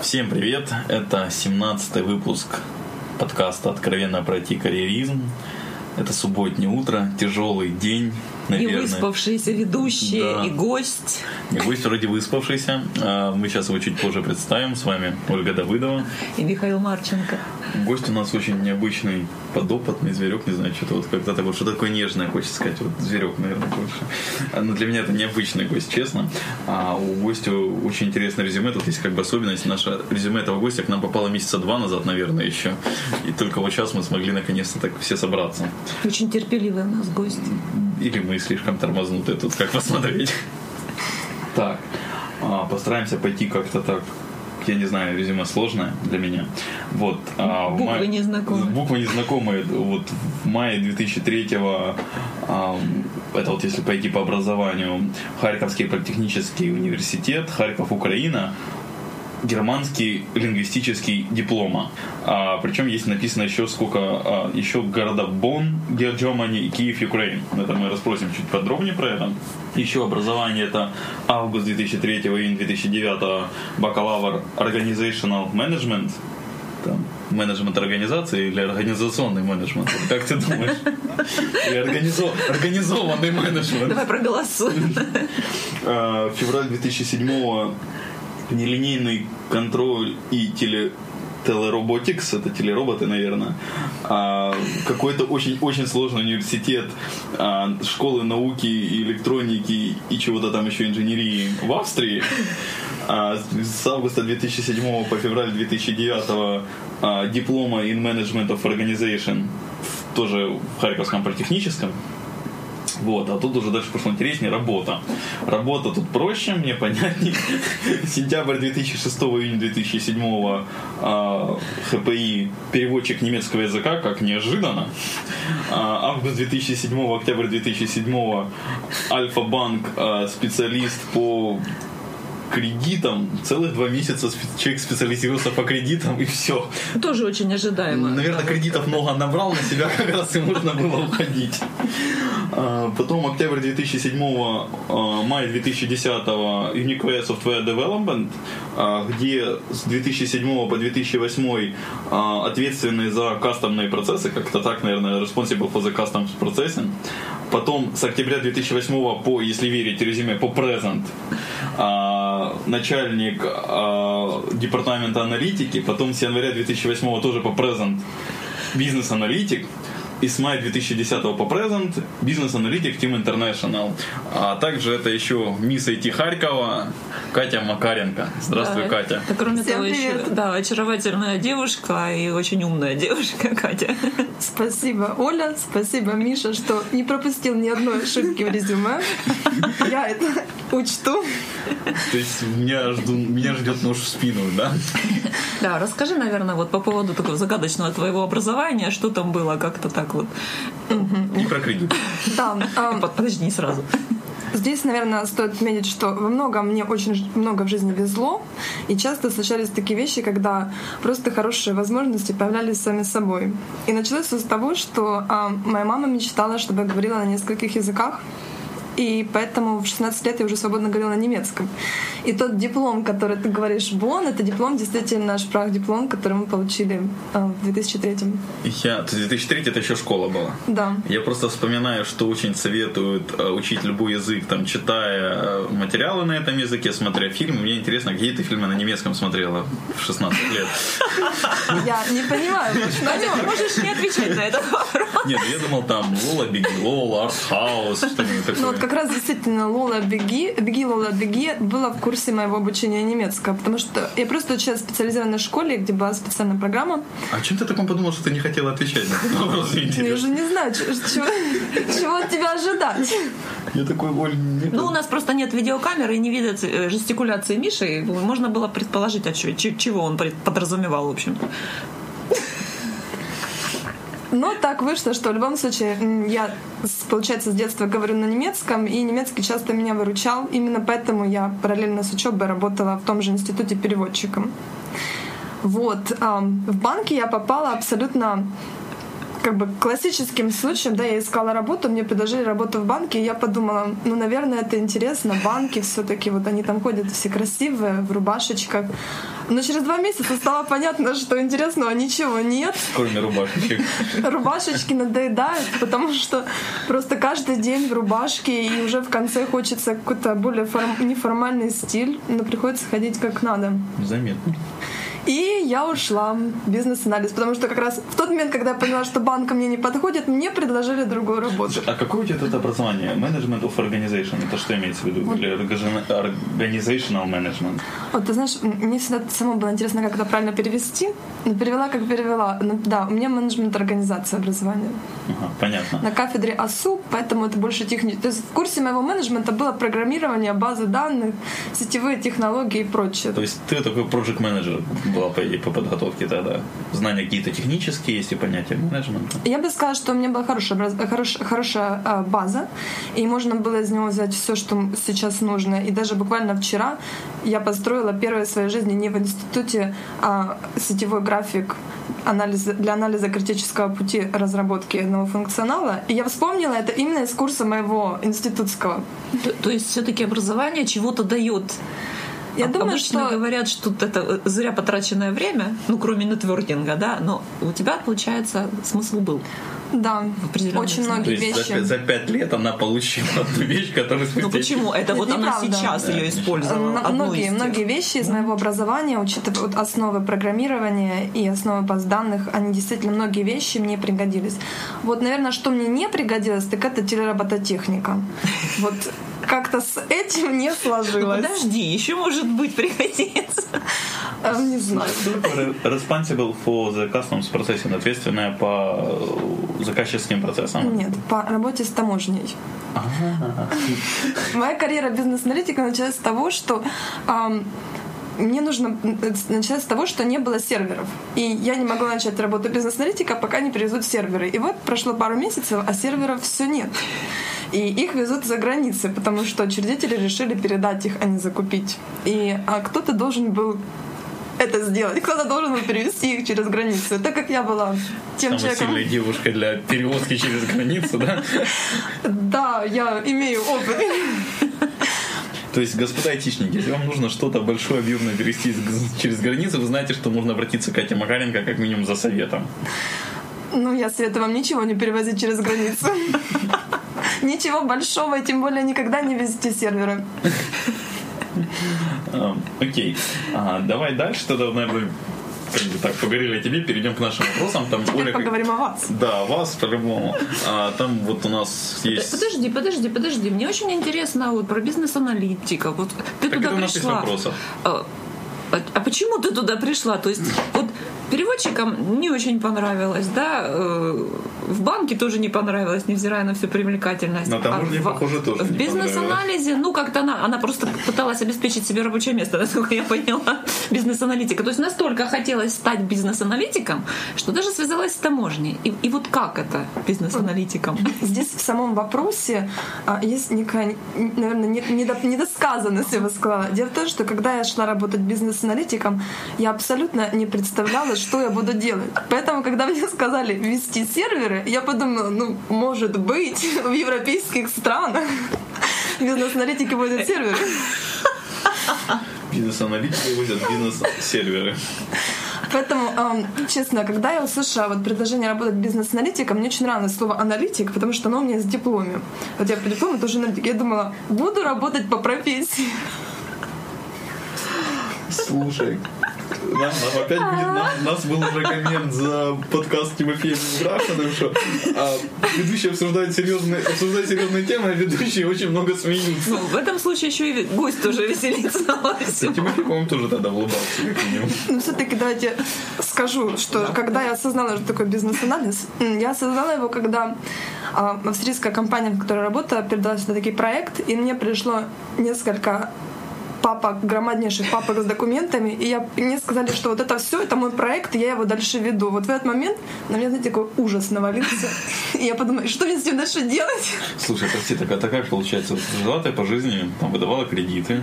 Всем привет! Это 17 выпуск подкаста «Откровенно пройти карьеризм». Это субботнее утро, тяжелый день, наверное. И выспавшийся ведущий, да. и гость. И гость вроде выспавшийся. А, мы сейчас его чуть позже представим. С вами Ольга Давыдова. И Михаил Марченко. Гость у нас очень необычный, подопытный зверек, не знаю, что-то вот когда-то вот что такое нежное, хочется сказать, вот зверек, наверное, больше. А, но для меня это необычный гость, честно. А у гостя очень интересное резюме, тут есть как бы особенность. Наше резюме этого гостя к нам попало месяца два назад, наверное, еще. И только вот сейчас мы смогли наконец-то так все собраться. Очень терпеливый у нас гость. Или мы слишком тормознутые тут, как посмотреть. Так, а, постараемся пойти как-то так я не знаю, резюме сложное для меня. Вот, а, буквы мае, незнакомые. Буквы незнакомые. Вот в мае 2003-го, а, это вот если пойти по образованию, Харьковский политехнический университет, Харьков, Украина, германский лингвистический диплома. А, причем есть написано еще сколько, а, еще города Бонн, Германия и Киев, Украина. Это мы расспросим чуть подробнее про это. Еще образование это август 2003, июнь 2009, бакалавр Organizational Management, там, менеджмент организации или организационный менеджмент? Как ты думаешь? Или организо... организованный менеджмент? Давай проголосуем. А, февраль 2007 нелинейный контроль и теле телероботикс, это телероботы, наверное, а, какой-то очень-очень сложный университет а, школы науки электроники и чего-то там еще инженерии в Австрии. А, с августа 2007 по февраль 2009 а, диплома in Management of Organization тоже в Харьковском политехническом вот, а тут уже дальше пошло интереснее работа. Работа тут проще, мне понятнее. Сентябрь 2006 июня 2007 э, ХПИ переводчик немецкого языка, как неожиданно. Э, август 2007, октябрь 2007 Альфа-банк э, специалист по кредитам. Целых два месяца человек специализируется по кредитам и все. Тоже очень ожидаемо. Наверное, кредитов много набрал на себя, как раз и можно было уходить. А, потом октябрь 2007, а, май 2010 Uniquare Software Development, а, где с 2007 по 2008 ответственный за кастомные процессы, как-то так, наверное, responsible for the custom processing. Потом с октября 2008 по, если верить резюме, по present начальник департамента аналитики, потом с января 2008 тоже по present бизнес-аналитик, и с мая 2010 по present бизнес-аналитик Team International. А также это еще мисс IT Харькова Катя Макаренко. Здравствуй, да. Катя. Да, кроме Всем того, привет. еще да, очаровательная девушка и очень умная девушка Катя. Спасибо, Оля, спасибо, Миша, что не пропустил ни одной ошибки в резюме. Я это учту. То есть меня, жду, меня ждет нож в спину, да? Да, расскажи, наверное, вот по поводу такого загадочного твоего образования, что там было как-то так вот. И про кредит. Да. Подожди, не сразу. Здесь, наверное, стоит отметить, что во многом мне очень много в жизни везло, и часто случались такие вещи, когда просто хорошие возможности появлялись сами собой. И началось все с того, что а, моя мама мечтала, чтобы я говорила на нескольких языках, и поэтому в 16 лет я уже свободно говорила на немецком. И тот диплом, который ты говоришь, Бон, это диплом, действительно наш диплом, который мы получили э, в 2003. Я, 2003 это еще школа была. Да. Я просто вспоминаю, что очень советуют э, учить любой язык, там, читая э, материалы на этом языке, смотря фильмы. Мне интересно, какие ты фильмы на немецком смотрела в 16 лет? Я не понимаю. Ты можешь не отвечать на этот вопрос. Нет, я думал там Лола, Беги, Лола, Артхаус, что-нибудь такое. Как раз действительно Лола Беги, Беги Лола Беги была в курсе моего обучения немецкого, потому что я просто училась в специализированной школе, где была специальная программа. А чем ты таком подумал, что ты не хотела отвечать на этот вопрос? Я уже не знаю, чего, от тебя ожидать. Я такой, Оль, Ну, у нас просто нет видеокамеры и не видят э, жестикуляции Миши. Можно было предположить, а чего он подразумевал, в общем. Но так вышло, что в любом случае я, получается, с детства говорю на немецком, и немецкий часто меня выручал. Именно поэтому я параллельно с учебой работала в том же институте переводчиком. Вот. В банке я попала абсолютно как бы классическим случаем, да, я искала работу, мне предложили работу в банке, и я подумала, ну, наверное, это интересно, банки все таки вот они там ходят все красивые, в рубашечках, Но через два месяца стало понятно, что интересного ничего нет. Кроме рубашечек. Рубашечки надоедают, потому что просто каждый день в рубашке, и уже в конце хочется какой-то более форм- неформальный стиль, но приходится ходить как надо. Заметно. И я ушла бизнес-анализ, потому что как раз в тот момент, когда я поняла, что банк мне не подходит, мне предложили другую работу. А какое у тебя тут образование? Management of Organization. Это что имеется в виду? Или orga- organizational management? Вот, ты знаешь, мне всегда самому было интересно, как это правильно перевести. Но перевела, как перевела. Ну, да, у меня менеджмент организации образования. Ага, понятно. На кафедре АСУ, поэтому это больше технически. То есть в курсе моего менеджмента было программирование, базы данных, сетевые технологии и прочее. То есть ты такой project менеджер была по по подготовке тогда. Знания какие-то технические есть и понятия менеджмента. Я бы сказала, что у меня была хорошая, хорош- хорошая а, база, и можно было из него взять все, что сейчас нужно. И даже буквально вчера я построила первое в своей жизни не в институте, а сетевой график анализа, для анализа критического пути разработки одного функционала. И я вспомнила это именно из курса моего институтского. То, то есть все-таки образование чего-то дает. Я Об- думаю, Обычно что говорят, что это э, зря потраченное время, ну, кроме нетворкинга, да, но у тебя, получается, смысл был. Да, очень. То многие есть за, вещи. пя- за пять лет она получила одну вещь, которую Ну спустя- почему? Это вот она сейчас ее использовала. М- многие, многие вещи из моего образования, учитывая вот основы программирования и основы баз данных, они действительно многие вещи мне пригодились. Вот, наверное, что мне не пригодилось, так это телеробототехника. Вот как-то с этим не Ну, сложилось. подожди, еще может быть пригодится. Э, Не знаю. Responsible for the customs processing, ответственная по э, заказческим процессам. Нет, по работе с таможней. Моя карьера бизнес-аналитика началась с того, что мне нужно начать с того, что не было серверов. И я не могла начать работу бизнес-аналитика, пока не привезут серверы. И вот прошло пару месяцев, а серверов все нет. И их везут за границы, потому что учредители решили передать их, а не закупить. И а кто-то должен был это сделать. Кто-то должен был перевести их через границу. Так как я была тем Самая человеком... сильная девушка для перевозки через границу, да? Да, я имею опыт. То есть, господа айтишники, если вам нужно что-то большое, объемное перевести через границу, вы знаете, что можно обратиться к Кате Макаренко как минимум за советом. Ну, я советую вам ничего не перевозить через границу. Ничего большого, и тем более никогда не везите серверы. А, Окей. А, Давай дальше тогда, наверное, как бы так поговорили о тебе, перейдем к нашим вопросам. Там Оля... Теперь как- поговорим о вас. Да, вас по-любому. А, там вот у нас есть... Подожди, подожди, подожди. Мне очень интересно вот про бизнес-аналитика. Вот ты Так туда это у нас есть пришла. вопросы. А, а- а почему ты туда пришла? То есть вот переводчикам не очень понравилось, да? В банке тоже не понравилось, невзирая на всю привлекательность. На таможне, А в- похоже, тоже В не бизнес-анализе, ну, как-то она, она просто пыталась обеспечить себе рабочее место, насколько я поняла, бизнес-аналитика. То есть настолько хотелось стать бизнес-аналитиком, что даже связалась с таможней. И, и вот как это бизнес-аналитиком? Здесь в самом вопросе а, есть некая, наверное, не- недо- недосказанность, я бы сказала. Дело в том, что когда я шла работать бизнес-аналитиком, я абсолютно не представляла, что я буду делать. Поэтому, когда мне сказали вести серверы, я подумала, ну, может быть, в европейских странах бизнес-аналитики водят серверы. Бизнес-аналитики возят бизнес-серверы. Поэтому, эм, честно, когда я услышала вот предложение работать бизнес-аналитиком, мне очень нравилось слово аналитик, потому что оно у меня есть в дипломе. Вот я по диплому тоже аналитик. Я думала, буду работать по профессии. Слушай, нам, нам опять будет, нам, нас был уже коммент за подкаст Тимофеем Грашиным, что а, ведущий обсуждает серьезные, обсуждает серьезные темы, а ведущие очень много смеются. Ну, в этом случае еще и гость тоже веселится. Да, Тимофей, по-моему, тоже тогда улыбался, как минимум. Но все-таки давайте скажу, что когда я осознала, что такое бизнес-анализ, я осознала его, когда а, австрийская компания, в которой я работала, передала сюда такой проект, и мне пришло несколько папок, громаднейших папок с документами, и, я, мне сказали, что вот это все, это мой проект, я его дальше веду. Вот в этот момент на меня, знаете, такой ужас навалился. И я подумала, что мне с этим дальше делать? Слушай, прости, так, а так получается? Жила ты по жизни, там, выдавала кредиты,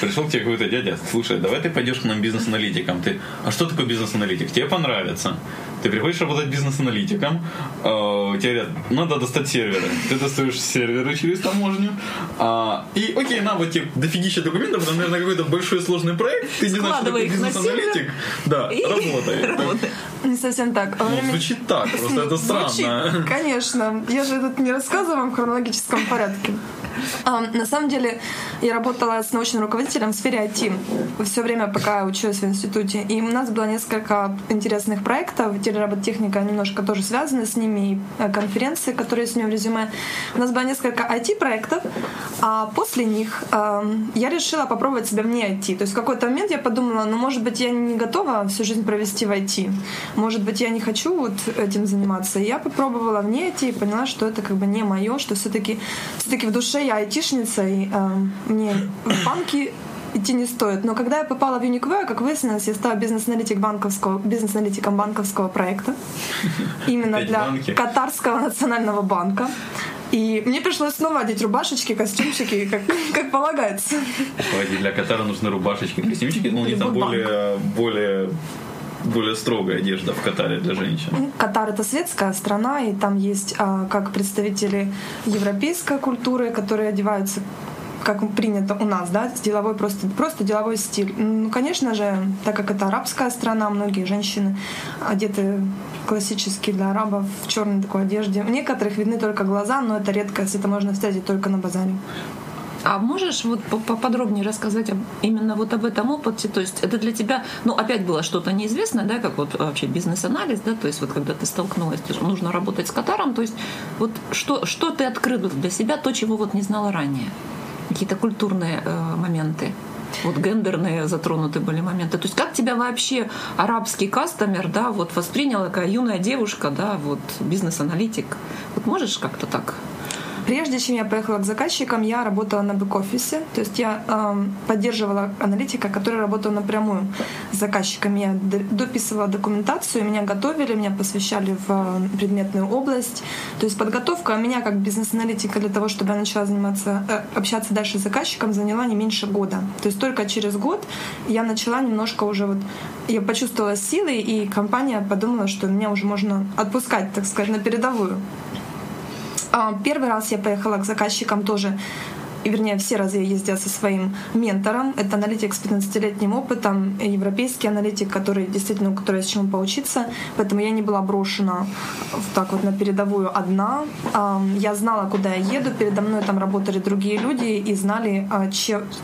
пришел к тебе какой-то дядя, слушай, давай ты пойдешь к нам бизнес-аналитиком. Ты, а что такое бизнес-аналитик? Тебе понравится. Ты приходишь работать бизнес-аналитиком, э, тебе говорят, надо достать серверы. Ты достаешь серверы через таможню. а, и окей, на, вот тебе дофигища документов, это, наверное, какой-то большой сложный проект. Ты не знаешь, что такое бизнес-аналитик. Да, работает. Не совсем так. Ну, звучит так, просто это странно. Конечно. Я же это не рассказываю вам в хронологическом порядке. На самом деле, я работала с научным руководителем в сфере IT все время, пока училась в институте. И у нас было несколько интересных проектов. Телероботехника немножко тоже связана с ними, и э, конференции, которые с ним в резюме. У нас было несколько IT-проектов, а после них я решила попробовать себя вне IT. То есть в какой-то момент я подумала, ну, может быть, я не готова всю жизнь провести в IT. Может быть, я не хочу вот этим заниматься. И я попробовала вне IT и поняла, что это как бы не мое, что все-таки все-таки в душе я айтишница, и э, мне в банки идти не стоит. Но когда я попала в Unique как выяснилось, я стала бизнес-аналитик банковского, бизнес-аналитиком банковского проекта. Именно для Катарского национального банка. И мне пришлось снова одеть рубашечки, костюмчики, как, как полагается. Погоди, для Катара нужны рубашечки, костюмчики, но они там более, более более строгая одежда в Катаре для женщин. Ну, Катар это светская страна, и там есть а, как представители европейской культуры, которые одеваются как принято у нас, да, деловой просто, просто деловой стиль. Ну, конечно же, так как это арабская страна, многие женщины одеты классически для арабов в черной такой одежде. У некоторых видны только глаза, но это редкость, это можно встретить только на базаре. А можешь вот поподробнее рассказать именно вот об этом опыте? То есть это для тебя, ну, опять было что-то неизвестное, да, как вот вообще бизнес-анализ, да, то есть вот когда ты столкнулась, нужно работать с Катаром, то есть вот что, что ты открыла для себя, то, чего вот не знала ранее? Какие-то культурные э, моменты? вот гендерные затронуты были моменты. То есть как тебя вообще арабский кастомер, да, вот восприняла такая юная девушка, да, вот бизнес-аналитик. Вот можешь как-то так Прежде чем я поехала к заказчикам, я работала на бэк-офисе. То есть я э, поддерживала аналитика, который работал напрямую с заказчиками. Я дописывала документацию, меня готовили, меня посвящали в э, предметную область. То есть подготовка меня как бизнес-аналитика для того, чтобы я начала заниматься, э, общаться дальше с заказчиком, заняла не меньше года. То есть только через год я начала немножко уже вот я почувствовала силы, и компания подумала, что меня уже можно отпускать, так сказать, на передовую. А, первый раз я поехала к заказчикам тоже вернее, все разы я ездила со своим ментором. Это аналитик с 15-летним опытом, европейский аналитик, который действительно, у которого есть чему поучиться. Поэтому я не была брошена так вот на передовую одна. Я знала, куда я еду. Передо мной там работали другие люди и знали, а,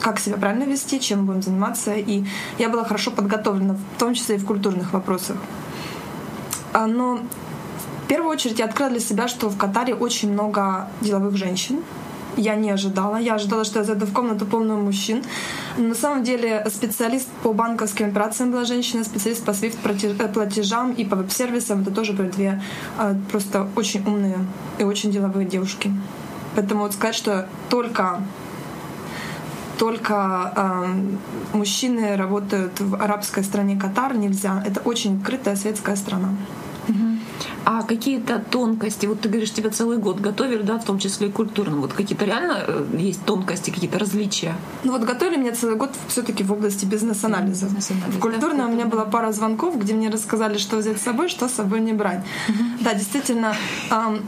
как себя правильно вести, чем будем заниматься. И я была хорошо подготовлена, в том числе и в культурных вопросах. А, но в первую очередь я открыла для себя, что в Катаре очень много деловых женщин. Я не ожидала. Я ожидала, что я зайду в комнату полную мужчин. Но на самом деле специалист по банковским операциям была женщина, специалист по SWIFT платежам и по веб-сервисам. Это тоже были две а, просто очень умные и очень деловые девушки. Поэтому вот сказать, что только только э, мужчины работают в арабской стране Катар нельзя. Это очень открытая светская страна. А какие-то тонкости, вот ты говоришь, тебя целый год готовили, да, в том числе и культурно, вот какие-то реально э, есть тонкости, какие-то различия? Ну вот готовили меня целый год все таки в области бизнес-анализа. Бизнес в культурно да? у меня была пара звонков, где мне рассказали, что взять с собой, что с собой не брать. Угу. Да, действительно,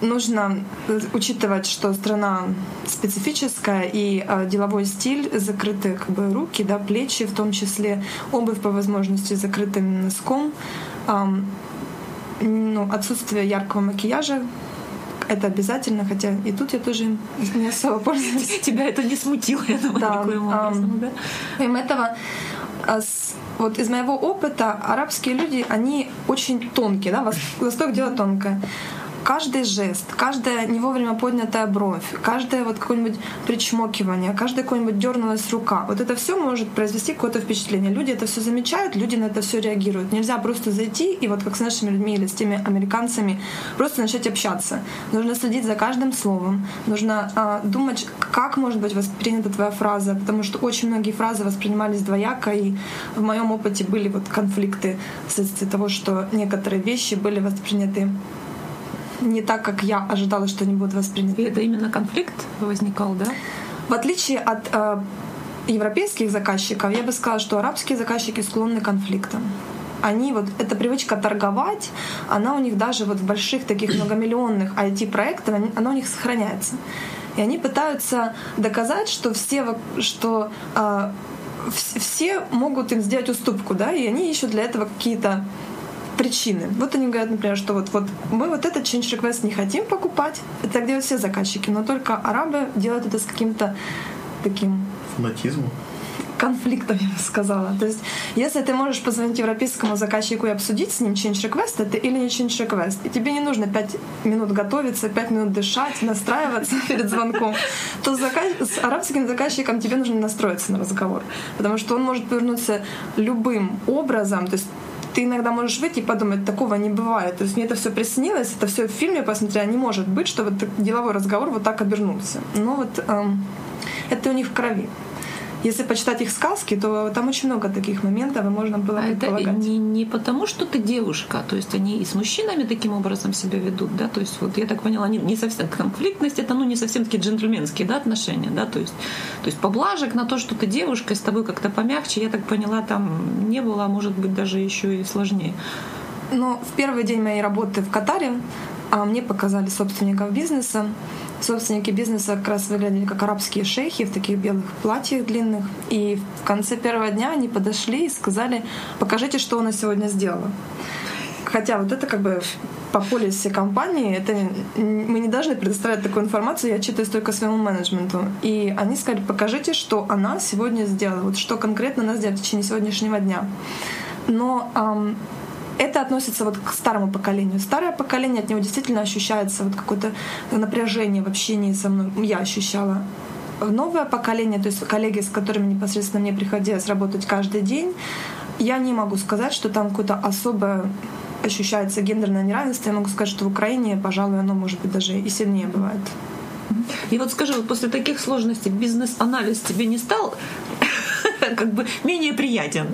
нужно э, учитывать, что страна специфическая, и э, деловой стиль, закрытые как бы руки, да, плечи, в том числе обувь по возможности закрытым носком ну, отсутствие яркого макияжа, это обязательно, хотя и тут я тоже не особо пользуюсь. Тебя это не смутило, я думаю, да, никоим образом, да? Помимо этого, а, вот из моего опыта арабские люди, они очень тонкие, да, Восток дело тонкое каждый жест, каждая не вовремя поднятая бровь, каждое вот какое-нибудь причмокивание, каждая какое-нибудь дернулась рука, вот это все может произвести какое-то впечатление. Люди это все замечают, люди на это все реагируют. Нельзя просто зайти и вот как с нашими людьми или с теми американцами просто начать общаться. Нужно следить за каждым словом, нужно а, думать, как может быть воспринята твоя фраза, потому что очень многие фразы воспринимались двояко, и в моем опыте были вот конфликты вследствие того, что некоторые вещи были восприняты не так, как я ожидала, что они будут восприняты. И это именно конфликт возникал, да? В отличие от э, европейских заказчиков, я бы сказала, что арабские заказчики склонны к конфликтам. Они вот, эта привычка торговать, она у них даже вот в больших таких многомиллионных IT-проектах, она у них сохраняется. И они пытаются доказать, что все, что э, все могут им сделать уступку, да, и они ищут для этого какие-то причины. Вот они говорят, например, что вот, вот мы вот этот change request не хотим покупать. Это делают все заказчики, но только арабы делают это с каким-то таким... Фанатизмом? конфликтом, я бы сказала. То есть, если ты можешь позвонить европейскому заказчику и обсудить с ним change request это или не change request, и тебе не нужно 5 минут готовиться, 5 минут дышать, настраиваться перед звонком, то с, заказ... с арабским заказчиком тебе нужно настроиться на разговор. Потому что он может повернуться любым образом. То есть ты иногда можешь выйти и подумать, такого не бывает. То есть мне это все приснилось, это все в фильме посмотрела, не может быть, что вот деловой разговор вот так обернулся. Но вот эм, это у них в крови. Если почитать их сказки, то там очень много таких моментов, и можно было а предполагать. Это не, не потому, что ты девушка, то есть они и с мужчинами таким образом себя ведут, да, то есть вот я так поняла, не, не совсем конфликтность, это ну не совсем такие джентльменские, да, отношения, да, то есть, то есть поблажек на то, что ты девушка, с тобой как-то помягче, я так поняла, там не было, а может быть даже еще и сложнее. Но в первый день моей работы в Катаре а мне показали собственников бизнеса, собственники бизнеса как раз выглядели как арабские шейхи в таких белых платьях длинных. И в конце первого дня они подошли и сказали, покажите, что она сегодня сделала. Хотя вот это как бы по полисе компании, это мы не должны предоставлять такую информацию, я отчитываюсь только своему менеджменту. И они сказали, покажите, что она сегодня сделала, вот что конкретно она сделала в течение сегодняшнего дня. Но эм, это относится вот к старому поколению. Старое поколение, от него действительно ощущается вот какое-то напряжение в общении со мной. Я ощущала. Новое поколение, то есть коллеги, с которыми непосредственно мне приходилось работать каждый день, я не могу сказать, что там какое-то особое ощущается гендерное неравенство. Я могу сказать, что в Украине, пожалуй, оно может быть даже и сильнее бывает. И вот скажи, вот после таких сложностей бизнес-анализ тебе не стал как бы менее приятен?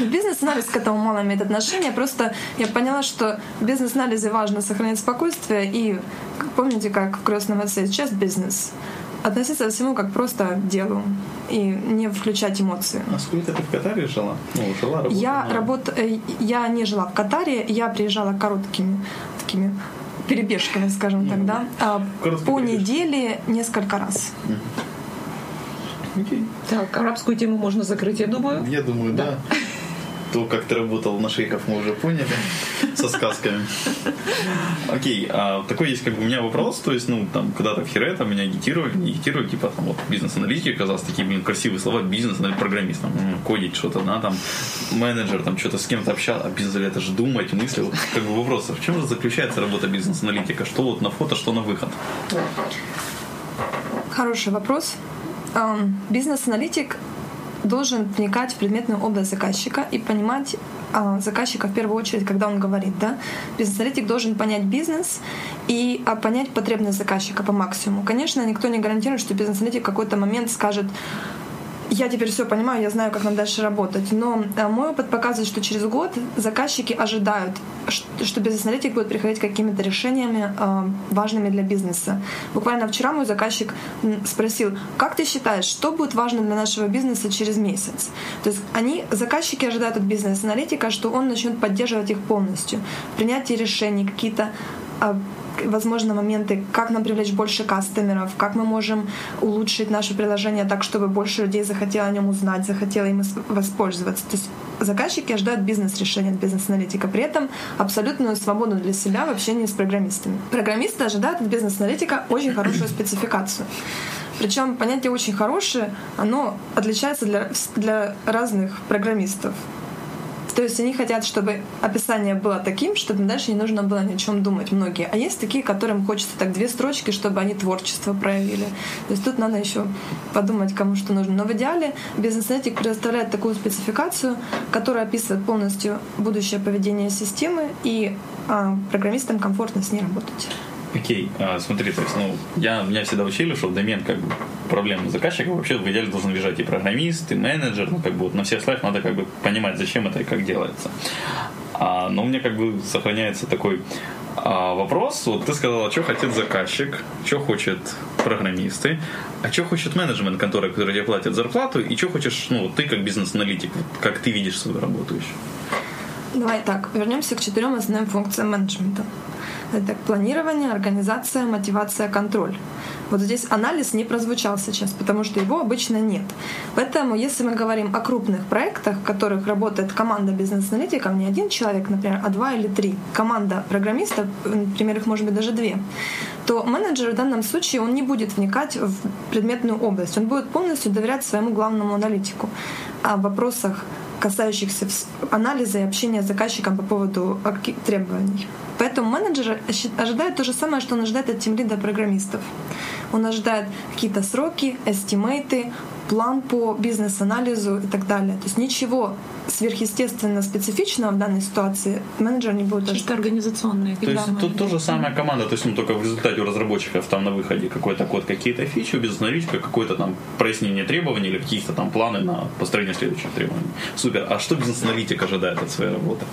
Бизнес-анализ к этому мало имеет отношения. Просто я поняла, что в бизнес-анализе важно сохранять спокойствие. И помните, как в крестном отце сейчас бизнес относиться ко всему как просто делу и не включать эмоции. А сколько ты в Катаре жила? Ну, жила, работала? Я, работ... Э, я не жила в Катаре, я приезжала короткими такими перебежками, скажем так, да, а по неделе несколько раз. Okay. Так, арабскую тему можно закрыть, я думаю. Я думаю, да. да то, как ты работал на шейках, мы уже поняли со сказками. Окей, а такой есть как бы у меня вопрос, то есть, ну, там, когда-то в Хире там меня агитировали, не агитировали, типа, там, вот, бизнес-аналитики, оказалось, такие, блин, красивые слова, бизнес, программист, там, кодить что-то, да, там, менеджер, там, что-то с кем-то общаться, а бизнес это же думать, мысли, вот, как бы вопрос, а в чем же заключается работа бизнес-аналитика? Что вот на фото, что на выход? Хороший вопрос. Бизнес-аналитик должен вникать в предметную область заказчика и понимать а, заказчика в первую очередь, когда он говорит, да, бизнес-аналитик должен понять бизнес и а, понять потребность заказчика по максимуму. Конечно, никто не гарантирует, что бизнес-аналитик в какой-то момент скажет, я теперь все понимаю, я знаю, как нам дальше работать. Но э, мой опыт показывает, что через год заказчики ожидают, что бизнес-аналитик будет приходить какими-то решениями э, важными для бизнеса. Буквально вчера мой заказчик спросил, как ты считаешь, что будет важно для нашего бизнеса через месяц? То есть они, заказчики ожидают от бизнес-аналитика, что он начнет поддерживать их полностью. Принятие решений, какие-то а, возможно, моменты, как нам привлечь больше кастомеров, как мы можем улучшить наше приложение так, чтобы больше людей захотело о нем узнать, захотело им воспользоваться. То есть заказчики ожидают бизнес-решения от бизнес-аналитика, при этом абсолютную свободу для себя в общении с программистами. Программисты ожидают от бизнес-аналитика очень хорошую спецификацию. Причем понятие очень хорошее, оно отличается для, для разных программистов. То есть они хотят, чтобы описание было таким, чтобы дальше не нужно было ни о чем думать многие. А есть такие, которым хочется так две строчки, чтобы они творчество проявили. То есть тут надо еще подумать, кому что нужно. Но в идеале бизнес-аналитик предоставляет такую спецификацию, которая описывает полностью будущее поведение системы, и а, программистам комфортно с ней работать. Окей, а, смотри, то есть, ну, я, меня всегда учили, что домен как бы проблемы заказчика вообще в идеале должен лежать и программист, и менеджер, ну, как бы вот на всех слоях надо как бы понимать, зачем это и как делается. А, но у меня как бы сохраняется такой а, вопрос. Вот ты сказала, что хочет заказчик, что хочет программисты, а что хочет менеджмент конторы, который тебе платит зарплату, и что хочешь, ну, ты как бизнес-аналитик, как ты видишь свою работу еще? Давай так, вернемся к четырем основным функциям менеджмента. Это планирование, организация, мотивация, контроль. Вот здесь анализ не прозвучал сейчас, потому что его обычно нет. Поэтому, если мы говорим о крупных проектах, в которых работает команда бизнес-аналитиков, не один человек, например, а два или три, команда программистов, например, их может быть даже две, то менеджер в данном случае он не будет вникать в предметную область, он будет полностью доверять своему главному аналитику. А в вопросах касающихся анализа и общения с заказчиком по поводу требований. Поэтому менеджер ожидает то же самое, что он ожидает от тимлида программистов. Он ожидает какие-то сроки, эстимейты, план по бизнес-анализу и так далее. То есть ничего сверхъестественно специфичного в данной ситуации менеджер не будет Чисто организационные. То есть тут тоже самая команда, то есть ну, только в результате у разработчиков там на выходе какой-то код, какие-то фичи, у бизнес-аналитика какое-то там прояснение требований или каких-то там планы на построение следующих требований. Супер. А что бизнес-аналитик ожидает от своей работы?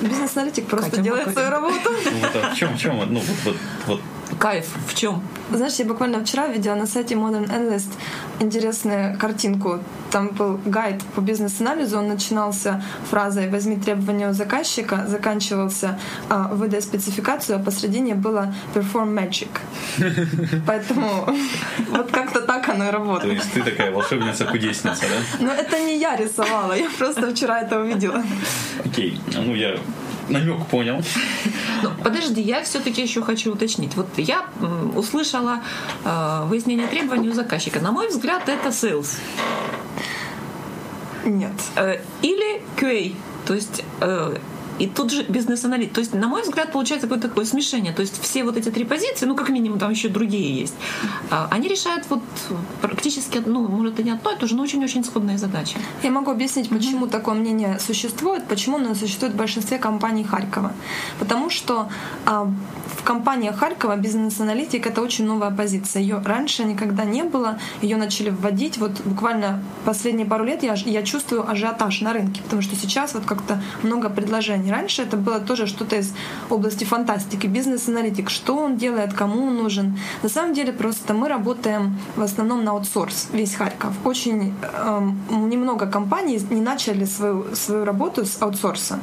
Бизнес-аналитик просто Катя делает свою работу. Ну, вот, а в чем, в чем, ну, вот, вот, вот Кайф в чем? Знаешь, я буквально вчера видела на сайте Modern Analyst интересную картинку. Там был гайд по бизнес-анализу. Он начинался фразой «возьми требования у заказчика», заканчивался а, «выдай спецификацию», а посредине было «perform magic». Поэтому вот как-то так оно и работает. То есть ты такая волшебница-кудесница, да? Но это не я рисовала, я просто вчера это увидела. Окей, ну я намек понял. Ну, подожди, я все-таки еще хочу уточнить. Вот я услышала э, выяснение требований у заказчика. На мой взгляд, это sales. Нет. Э, или QA. То есть э, и тут же бизнес-аналитик. То есть, на мой взгляд, получается какое-то такое смешение. То есть все вот эти три позиции, ну, как минимум, там еще другие есть, а, они решают вот практически, ну, может, и не одно и то же, но очень-очень сходные задачи. Я могу объяснить, почему mm-hmm. такое мнение существует, почему оно существует в большинстве компаний Харькова. Потому что а, в компаниях Харькова бизнес-аналитик — это очень новая позиция. Ее раньше никогда не было, ее начали вводить. Вот буквально последние пару лет я, я чувствую ажиотаж на рынке, потому что сейчас вот как-то много предложений компании. Раньше это было тоже что-то из области фантастики, бизнес-аналитик, что он делает, кому он нужен. На самом деле просто мы работаем в основном на аутсорс, весь Харьков. Очень э, немного компаний не начали свою, свою работу с аутсорса.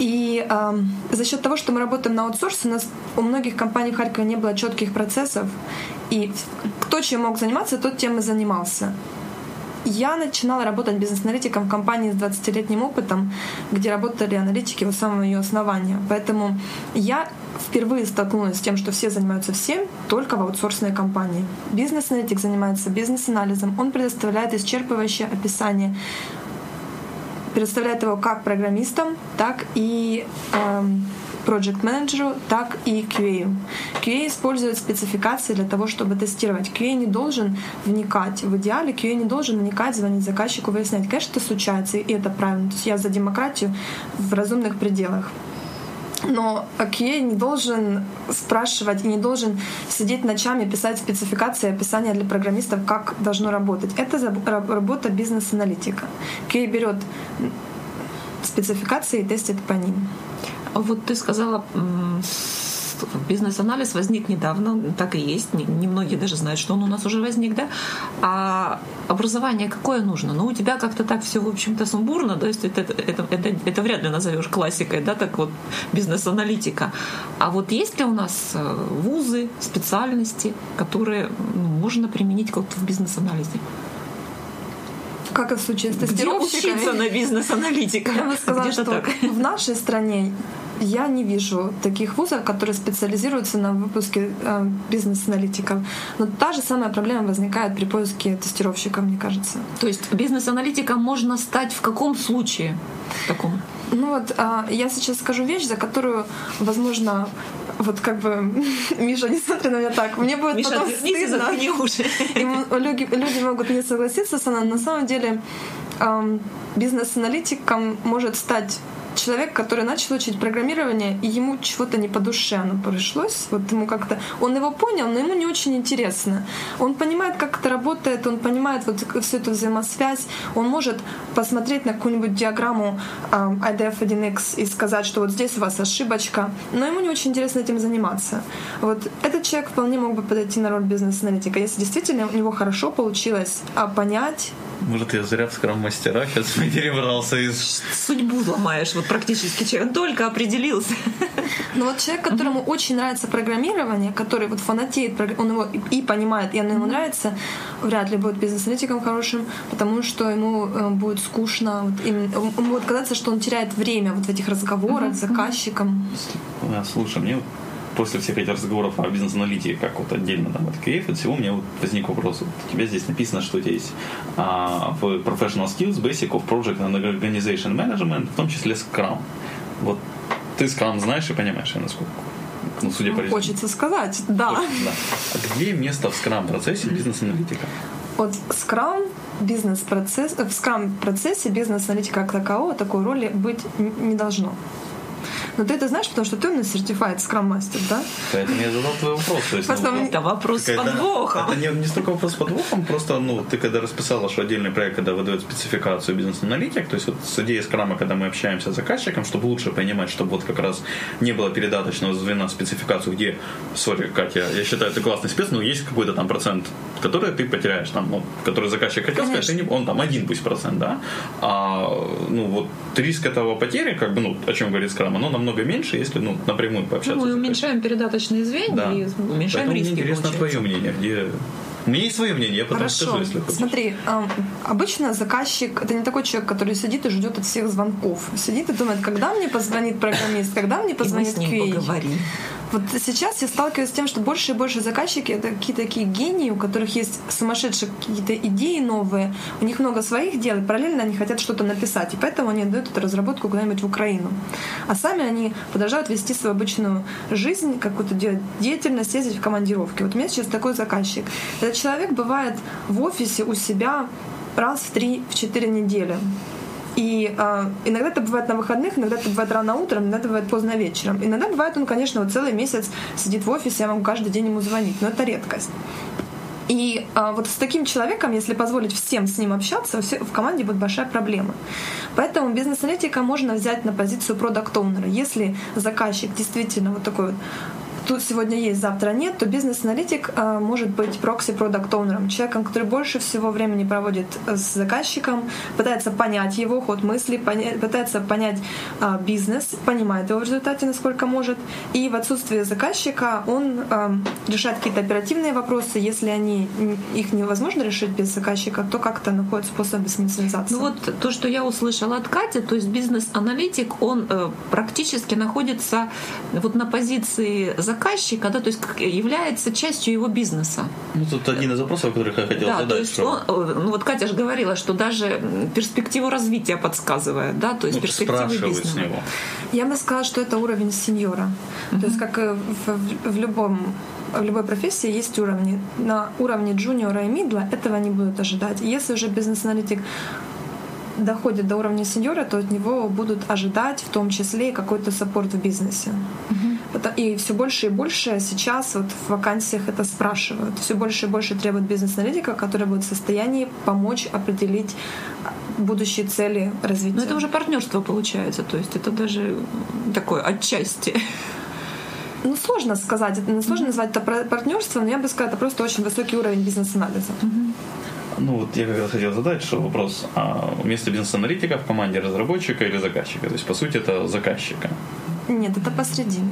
И э, за счет того, что мы работаем на аутсорсе, у нас у многих компаний в Харькове не было четких процессов, и кто чем мог заниматься, тот тем и занимался. Я начинала работать бизнес-аналитиком в компании с 20-летним опытом, где работали аналитики у самого ее основания. Поэтому я впервые столкнулась с тем, что все занимаются всем, только в аутсорсной компании. Бизнес-аналитик занимается бизнес-анализом, он предоставляет исчерпывающее описание предоставляет его как программистам, так и эм, project менеджеру так и QA. QA использует спецификации для того, чтобы тестировать. QA не должен вникать. В идеале QA не должен вникать, звонить заказчику, выяснять. Конечно, это случается, и это правильно. То есть я за демократию в разумных пределах. Но QA не должен спрашивать и не должен сидеть ночами, писать спецификации, описания для программистов, как должно работать. Это работа бизнес-аналитика. QA берет спецификации и тестит по ним. Вот ты сказала, бизнес-анализ возник недавно, так и есть. Немногие даже знают, что он у нас уже возник, да. А образование какое нужно? Ну, у тебя как-то так все, в общем-то, сумбурно, то есть это, это, это, это вряд ли назовешь классикой, да, так вот бизнес-аналитика. А вот есть ли у нас э, вузы, специальности, которые ну, можно применить как-то в бизнес-анализе? Как и в случае с тестировщиками. Где на бизнес-аналитика? Я бы сказала, что так. в нашей стране я не вижу таких вузов, которые специализируются на выпуске э, бизнес-аналитиков. Но та же самая проблема возникает при поиске тестировщика, мне кажется. То есть бизнес-аналитиком можно стать в каком случае? Таком? Ну вот, э, я сейчас скажу вещь, за которую, возможно, вот как бы Миша, не смотри на меня так, мне будет Миша, потом стыдно. И люди, люди могут не согласиться со мной. На самом деле эм, бизнес-аналитиком может стать человек, который начал учить программирование, и ему чего-то не по душе оно пришлось. Вот ему как-то... Он его понял, но ему не очень интересно. Он понимает, как это работает, он понимает вот всю эту взаимосвязь. Он может посмотреть на какую-нибудь диаграмму э, IDF1X и сказать, что вот здесь у вас ошибочка, но ему не очень интересно этим заниматься. Вот этот человек вполне мог бы подойти на роль бизнес-аналитика, если действительно у него хорошо получилось а, понять Может, я зря в скрам-мастера сейчас перебрался из... Судьбу ломаешь, вот практически человек. Он только определился. Но вот человек, которому очень нравится программирование, который вот фанатеет, прог- он его и понимает, и оно ему нравится, вряд ли будет бизнес-аналитиком хорошим, потому что ему э, будет скучно. Вот именно- ему будет казаться, что он теряет время вот в этих разговорах с заказчиком. А, Слушай, мне после всех этих разговоров о бизнес-аналитике, как вот отдельно там от KF, от всего, у меня вот возник вопрос. Вот у тебя здесь написано, что у тебя есть а, в Professional Skills, Basic of Project and Organization Management, в том числе Scrum. Вот ты Scrum знаешь и понимаешь, я насколько? Ну, судя по резюме. Хочется сказать, да. Да. А где место в Scrum-процессе бизнес-аналитика? Вот скрам бизнес-процесс, э, в скрам-процессе бизнес-аналитика как такового такой роли быть не должно. Но ты это знаешь, потому что ты у нас сертифайт скрам-мастер, да? Поэтому я задал твой вопрос. То есть, Просто ну, Это вопрос с Когда- подвохом. Это не, не столько вопрос с подвохом, просто, ну, ты когда расписала, что отдельный проект, когда выдает спецификацию бизнес-аналитик, то есть вот с идеей скрама, когда мы общаемся с заказчиком, чтобы лучше понимать, чтобы вот как раз не было передаточного звена спецификацию, где, сори, Катя, я считаю, ты классный спец, но есть какой-то там процент, который ты потеряешь, там, ну, который заказчик хотел сказать, ты не, он там один пусть процент, да, а, ну, вот риск этого потери, как бы, ну, о чем говорит скрам, оно намного меньше, если, ну, напрямую пообщаться. Ну, мы уменьшаем передаточные звенья Да. и уменьшаем Поэтому риски. мне интересно получается. твое мнение, где... У меня есть свое мнение, я потом Хорошо. скажу, если хочешь. Смотри, ам, обычно заказчик это не такой человек, который сидит и ждет от всех звонков. Сидит и думает, когда мне позвонит программист, когда мне И мы позвонит с ним QA. поговорим. Вот сейчас я сталкиваюсь с тем, что больше и больше заказчики это какие-то такие гении, у которых есть сумасшедшие какие-то идеи новые, у них много своих дел, и параллельно они хотят что-то написать, и поэтому они отдают эту разработку куда-нибудь в Украину. А сами они продолжают вести свою обычную жизнь, какую-то деятельность, ездить в командировки. Вот у меня сейчас такой заказчик. Этот человек бывает в офисе у себя раз в 3-4 недели. И э, иногда это бывает на выходных, иногда это бывает рано утром, иногда бывает поздно вечером. Иногда бывает он, конечно, вот целый месяц сидит в офисе, я могу каждый день ему звонить, но это редкость. И а, вот с таким человеком, если позволить всем с ним общаться, все- в команде будет большая проблема. Поэтому бизнес-аналитика можно взять на позицию продакт оунера Если заказчик действительно вот такой вот тут сегодня есть, завтра нет, то бизнес-аналитик а, может быть прокси продакт оунером человеком, который больше всего времени проводит э, с заказчиком, пытается понять его ход мысли, пытается понять а, бизнес, понимает его в результате, насколько может. И в отсутствие заказчика он а, решает какие-то оперативные вопросы. Если они, их невозможно решить без заказчика, то как-то находят способы с ним связаться. Ну вот то, что я услышала от Кати, то есть бизнес-аналитик, он э, практически находится вот на позиции заказчика, да, то есть является частью его бизнеса. Ну, тут один из вопросов, которых я хотел Да, задать. то есть что- он, э, ну вот Катя же говорила, что даже перспективу развития подсказывает, да, то есть ну, перспективы спрашивают с бизнеса. него. Я бы сказала, что это уровень сеньора. То есть, как и в, в- в любом в любой профессии есть уровни. На уровне джуниора и мидла этого не будут ожидать. Если уже бизнес-аналитик доходит до уровня сеньора, то от него будут ожидать в том числе и какой-то саппорт в бизнесе. Это- И все больше и больше сейчас вот в вакансиях это спрашивают. Все больше и больше требуют бизнес-аналитика, который будет в состоянии помочь определить будущие цели развития. Но это уже партнерство получается, то есть это даже такое отчасти. Ну, сложно сказать, это сложно назвать это партнерством, но я бы сказала, это просто очень высокий уровень бизнес-анализа. Ну, вот я как раз хотел задать, что вопрос, а место бизнес-аналитика в команде разработчика или заказчика? То есть, по сути, это заказчика. Нет, это посредине.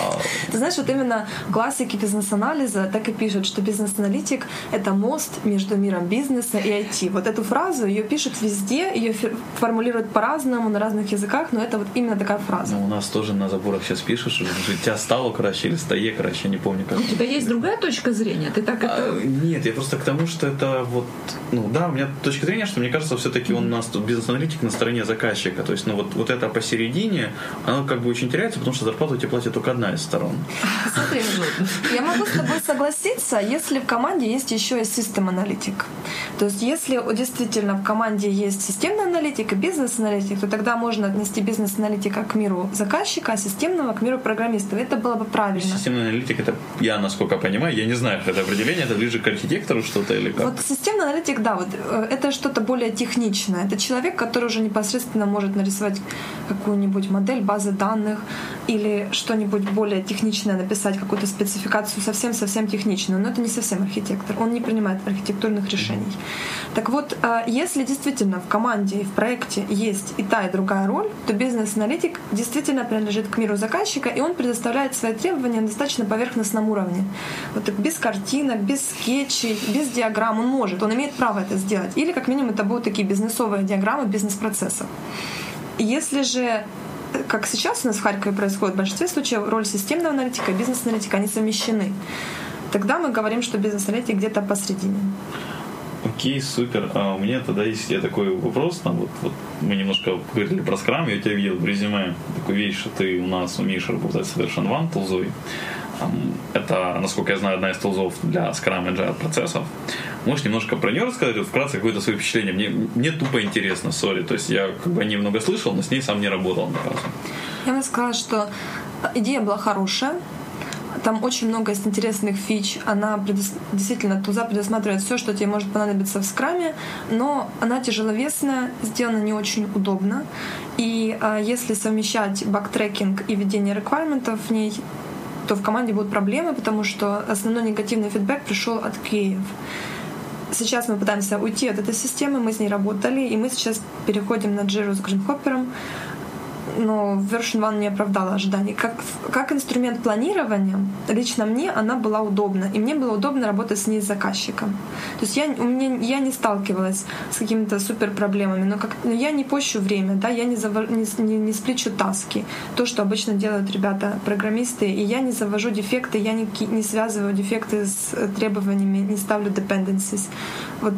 А, Ты знаешь, вот именно классики бизнес-анализа так и пишут, что бизнес-аналитик — это мост между миром бизнеса и IT. Вот эту фразу, ее пишут везде, ее формулируют по-разному, на разных языках, но это вот именно такая фраза. ну, у нас тоже на заборах сейчас пишут, что життя стало краще или стає краще, не помню как. У тебя есть другая точка зрения? Ты так А, это... Нет, я просто к тому, что это вот, ну да, у меня точка зрения, что мне кажется, все-таки он у нас тут бизнес-аналитик на стороне заказчика. То есть, ну вот, вот это посередине, оно как бы очень теряется, потому что зарплату тебе платит только одна из сторон. Я могу с тобой согласиться, если в команде есть еще и систем-аналитик. То есть если действительно в команде есть системный аналитик и бизнес-аналитик, то тогда можно отнести бизнес-аналитика к миру заказчика, а системного к миру программиста. Это было бы правильно. Системный аналитик, это я, насколько понимаю, я не знаю, это определение, это ближе к архитектору что-то или как? Вот системный аналитик, да, вот э, это что-то более техничное. Это человек, который уже непосредственно может нарисовать какую-нибудь модель базы данных или что-нибудь быть более техничное, написать какую-то спецификацию совсем-совсем техничную, но это не совсем архитектор, он не принимает архитектурных решений. Так вот, э, если действительно в команде и в проекте есть и та, и другая роль, то бизнес-аналитик действительно принадлежит к миру заказчика, и он предоставляет свои требования на достаточно поверхностном уровне. Вот так без картинок, без скетчей, без диаграмм он может, он имеет право это сделать. Или как минимум это будут такие бизнесовые диаграммы бизнес-процессов. Если же как сейчас у нас в Харькове происходит, в большинстве случаев роль системного аналитика и бизнес-аналитика, они совмещены. Тогда мы говорим, что бизнес-аналитик где-то посредине. Окей, супер. А у меня тогда есть я такой вопрос. Там вот, вот мы немножко говорили про скрам. Я у тебя видел в резюме такую вещь, что ты у нас умеешь работать с Version One тулзой. Это, насколько я знаю, одна из тулзов для Scrum Agile процессов. Можешь немножко про нее рассказать, вот вкратце какое-то свое впечатление? Мне, мне тупо интересно, сори. То есть я как бы немного слышал, но с ней сам не работал ни разу. Я бы сказала, что идея была хорошая, там очень много есть интересных фич. Она предус... действительно туза предусматривает все, что тебе может понадобиться в скраме, но она тяжеловесная, сделана не очень удобно. И а, если совмещать бактрекинг и ведение реквайрментов в ней, то в команде будут проблемы, потому что основной негативный фидбэк пришел от Киев. Сейчас мы пытаемся уйти от этой системы, мы с ней работали, и мы сейчас переходим на Jira с Гринхоппером но Version One не оправдала ожиданий. Как, как инструмент планирования, лично мне она была удобна. И мне было удобно работать с ней с заказчиком. То есть я, у меня, я не сталкивалась с какими-то супер проблемами, но, как, но я не пощу время, да, я не, завор, не, не, не сплечу таски. То, что обычно делают ребята-программисты. И я не завожу дефекты, я не, не связываю дефекты с требованиями, не ставлю dependencies. Вот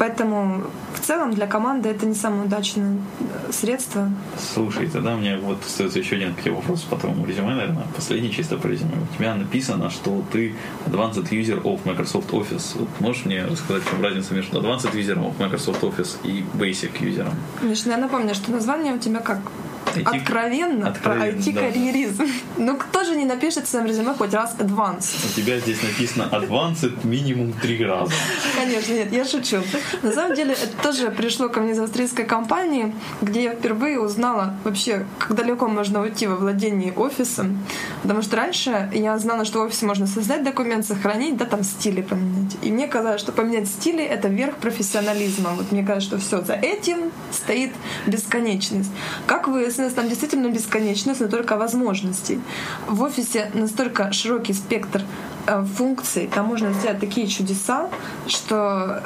Поэтому в целом для команды это не самое удачное э, средство. Слушай, тогда мне вот остается еще один такой вопрос по твоему резюме, наверное, последний чисто по резюме. У тебя написано, что ты Advanced User of Microsoft Office. Вот можешь мне рассказать, в чем разница между Advanced User of Microsoft Office и Basic User? Конечно, я напомню, что название у тебя как. Откровенно, Откровенно про IT-карьеризм. Да. Ну, кто же не напишет в своем резюме хоть раз advanced? У тебя здесь написано advanced минимум три раза. Конечно, нет, я шучу. На самом деле, это тоже пришло ко мне из австрийской компании, где я впервые узнала вообще, как далеко можно уйти во владении офисом. Потому что раньше я знала, что в офисе можно создать документ, сохранить, да, там стили поменять. И мне казалось, что поменять стили — это верх профессионализма. Вот мне кажется, что все за этим стоит бесконечность. Как вы выяснилось, там действительно бесконечность, но только возможностей. В офисе настолько широкий спектр э, функций, там можно сделать такие чудеса, что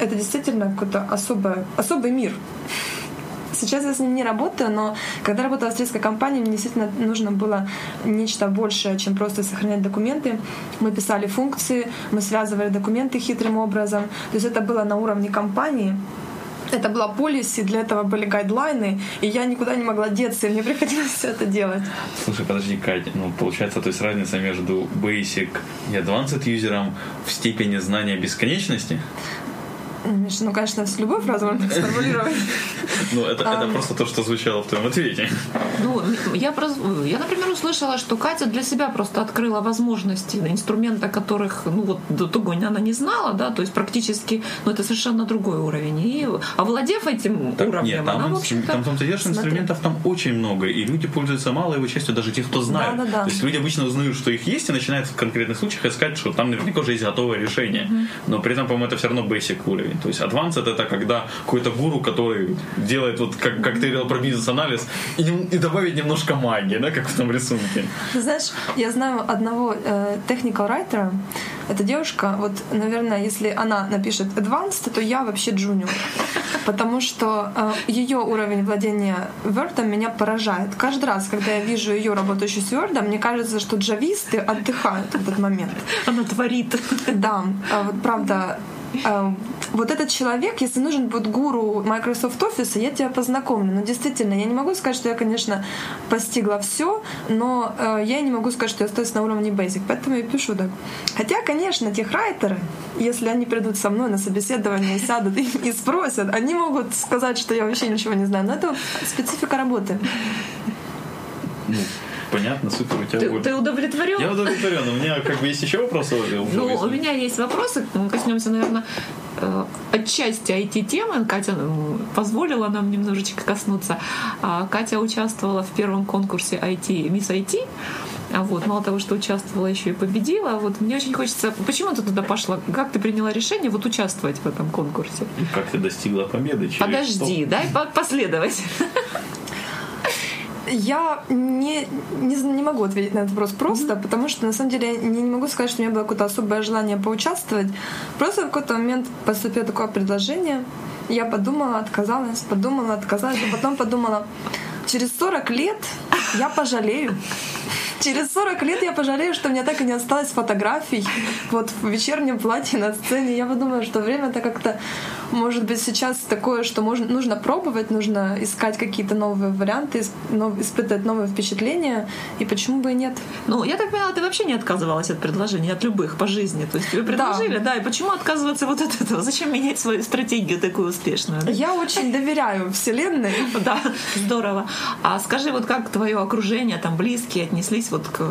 это действительно какой-то особый, особый мир. Сейчас я с ним не работаю, но когда работала в австрийской компании, мне действительно нужно было нечто большее, чем просто сохранять документы. Мы писали функции, мы связывали документы хитрым образом. То есть это было на уровне компании, это была полиси, для этого были гайдлайны, и я никуда не могла деться, и мне приходилось все это делать. Слушай, подожди, Катя, ну получается, то есть разница между basic и advanced юзером в степени знания бесконечности? Миша, ну, конечно, с любой фразой можно так сформулировать. Ну, это, это просто то, что звучало в твоем ответе. Ну, я, я, например, услышала, что Катя для себя просто открыла возможности, инструмента которых, ну, вот до того она не знала, да, то есть практически, ну, это совершенно другой уровень. И овладев этим так, уровнем, нет, там, она, в общем-то... Там, там, там, инструментов там очень много, и люди пользуются малой его частью, даже те, кто знает. Да, да, да. То есть люди обычно узнают, что их есть, и начинают в конкретных случаях искать, что там наверняка уже есть готовое решение. Mm-hmm. Но при этом, по-моему, это все равно basic уровень. То есть advanced это когда какой-то гуру, который делает вот как, как ты говорил про бизнес-анализ, и, и добавить немножко магии, да, как в том рисунке. знаешь, я знаю одного э, writer, эта девушка, вот, наверное, если она напишет advanced, то я вообще junior. Потому что э, ее уровень владения Word меня поражает. Каждый раз, когда я вижу ее работающую с Word, мне кажется, что джависты отдыхают в этот момент. Она творит. Да, а вот правда, вот этот человек, если нужен будет гуру Microsoft Office, я тебя познакомлю. Но действительно, я не могу сказать, что я, конечно, постигла все, но э, я не могу сказать, что я остаюсь на уровне Basic. Поэтому я пишу так. Хотя, конечно, тех райтеры, если они придут со мной на собеседование, сядут и, и спросят, они могут сказать, что я вообще ничего не знаю. Но это специфика работы. Понятно, супер, у тебя Ты, боль. ты удовлетворен? Я удовлетворен. У меня как бы есть еще вопросы? Ну, у меня есть вопросы, мы коснемся, наверное, э, отчасти IT-темы. Катя позволила нам немножечко коснуться. А Катя участвовала в первом конкурсе IT, Мисс IT. А вот, мало того, что участвовала, еще и победила. Вот мне очень хочется... Почему ты туда пошла? Как ты приняла решение вот участвовать в этом конкурсе? Как ты достигла победы? Через Подожди, что? дай по- последовать. Я не, не, не могу ответить на этот вопрос просто, потому что на самом деле я не, не могу сказать, что у меня было какое-то особое желание поучаствовать. Просто в какой-то момент поступило такое предложение. Я подумала, отказалась, подумала, отказалась, а потом подумала, через 40 лет я пожалею. Через 40 лет я пожалею, что у меня так и не осталось фотографий вот в вечернем платье на сцене. Я подумала, что время-то как-то, может быть, сейчас такое, что можно, нужно пробовать, нужно искать какие-то новые варианты, нов- испытывать новые впечатления, и почему бы и нет. Ну, я так поняла, ты вообще не отказывалась от предложений, от любых по жизни. То есть тебе предложили, да, и почему отказываться вот от этого? Зачем менять свою стратегию такую успешную? Я очень доверяю Вселенной. Да, здорово. А скажи, вот как твое окружение, там близкие отнеслись вот к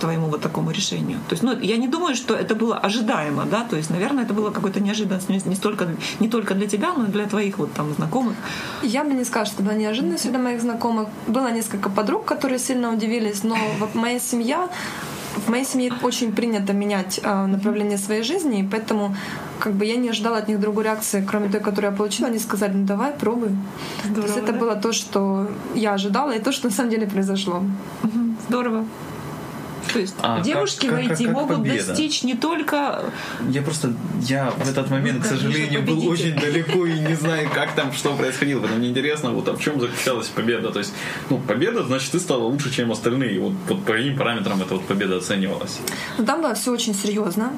твоему вот такому решению? То есть, ну, я не думаю, что это было ожидаемо, да, то есть, наверное, это было какой-то неожиданность не, не столько, не только для тебя, но и для твоих вот там знакомых. Я бы не сказала, что это была неожиданностью для моих знакомых. Было несколько подруг, которые сильно удивились, но вот моя семья в моей семье очень принято менять э, направление своей жизни, и поэтому как бы я не ожидала от них другой реакции, кроме той, которую я получила. Они сказали, ну давай, пробуй. то есть это да? было то, что я ожидала, и то, что на самом деле произошло. Здорово. То есть А девушки как- в как- IT как могут победа? достичь не только Я просто, я в этот момент, к Ну, сожалению, был очень далеко и не знаю, как там, что происходило. Поэтому мне интересно, вот а в чем заключалась победа. То есть, ну, победа, значит, ты стала лучше, чем остальные. И Вот, вот по каким параметрам эта вот победа оценивалась? Но там было все очень серьезно.